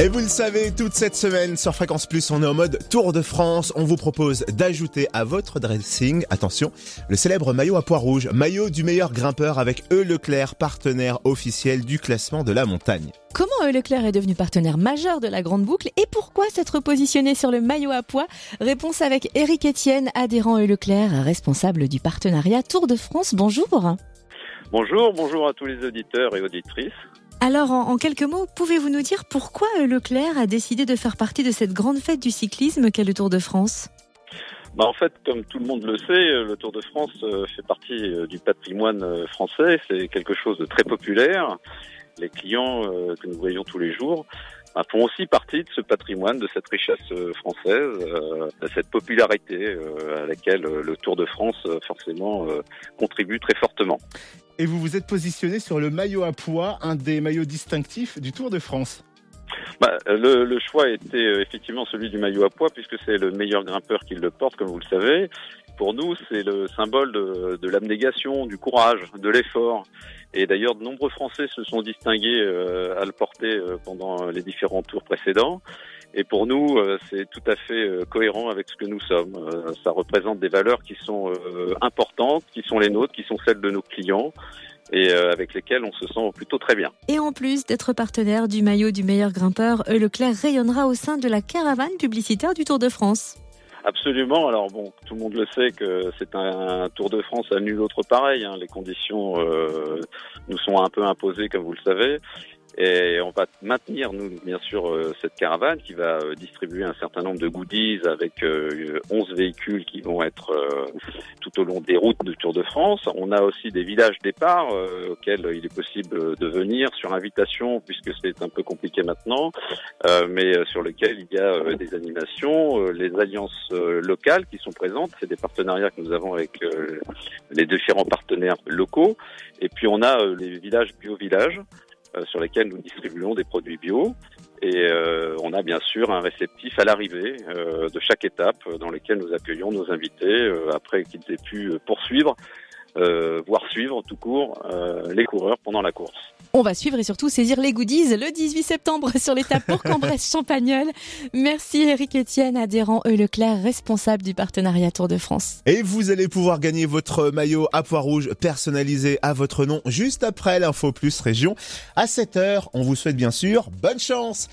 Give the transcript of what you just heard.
Et vous le savez, toute cette semaine sur Fréquence Plus, on est en mode Tour de France. On vous propose d'ajouter à votre dressing, attention, le célèbre maillot à pois rouge, maillot du meilleur grimpeur avec E Leclerc, partenaire officiel du classement de la montagne. Comment E Leclerc est devenu partenaire majeur de la Grande Boucle et pourquoi s'être positionné sur le maillot à pois? Réponse avec Eric Etienne, adhérent E Leclerc, responsable du partenariat Tour de France. Bonjour. Bonjour, bonjour à tous les auditeurs et auditrices. Alors, en, quelques mots, pouvez-vous nous dire pourquoi E Leclerc a décidé de faire partie de cette grande fête du cyclisme qu'est le Tour de France? Bah, en fait, comme tout le monde le sait, le Tour de France euh, fait partie euh, du patrimoine euh, français. C'est quelque chose de très populaire. Les clients euh, que nous voyons tous les jours bah, font aussi partie de ce patrimoine, de cette richesse euh, française, euh, de cette popularité euh, à laquelle euh, le Tour de France euh, forcément euh, contribue très fortement. Et vous vous êtes positionné sur le maillot à pois, un des maillots distinctifs du Tour de France. Bah, le, choix était euh, effectivement celui du maillot à pois puisque c'est le meilleur grimpeur qui le porte, comme vous le savez. Pour nous, c'est le symbole de, de l'abnégation, du courage, de l'effort. Et d'ailleurs, de nombreux Français se sont distingués euh, à le porter euh, pendant les différents tours précédents. Et pour nous, euh, c'est tout à fait euh, cohérent avec ce que nous sommes. Euh, ça représente des valeurs qui sont importantes, qui sont les nôtres, qui sont celles de nos clients et avec lesquelles on se sent plutôt très bien. Et en plus d'être partenaire du maillot du meilleur grimpeur, Leclerc rayonnera au sein de la caravane publicitaire du Tour de France. Absolument. Alors bon, tout le monde le sait que c'est un, Tour de France à nul autre pareil. hein. Les conditions euh, nous sont un peu imposées, comme vous le savez. Et on va maintenir, nous, bien sûr, euh, cette caravane qui va euh, distribuer un certain nombre de goodies avec euh, 11 véhicules qui vont être euh, tout au long des routes du Tour de France. On a aussi des villages départ euh, auxquels il est possible de venir sur invitation, puisque c'est un peu compliqué maintenant, euh, mais euh, sur lesquels il y a euh, des animations, euh, les alliances euh, locales qui sont présentes. C'est des partenariats que nous avons avec euh, les différents partenaires locaux. Et puis on a euh, les villages bio-villages euh, sur lesquels nous distribuons des produits bio. Et euh, on a bien sûr un réceptif à l'arrivée euh, de chaque étape euh, dans lequel nous accueillons nos invités euh, après qu'ils aient pu euh, poursuivre, euh, voire suivre tout court euh, les coureurs pendant la course. On va suivre et surtout saisir les goodies le 18 septembre sur l'étape pour Cambrai-Champagnol. Merci Eric Etienne, adhérent E Leclerc, responsable du partenariat Tour de France. Et vous allez pouvoir gagner votre maillot à pois rouge personnalisé à votre nom juste après l'info plus région. À 7h, on vous souhaite bien sûr bonne chance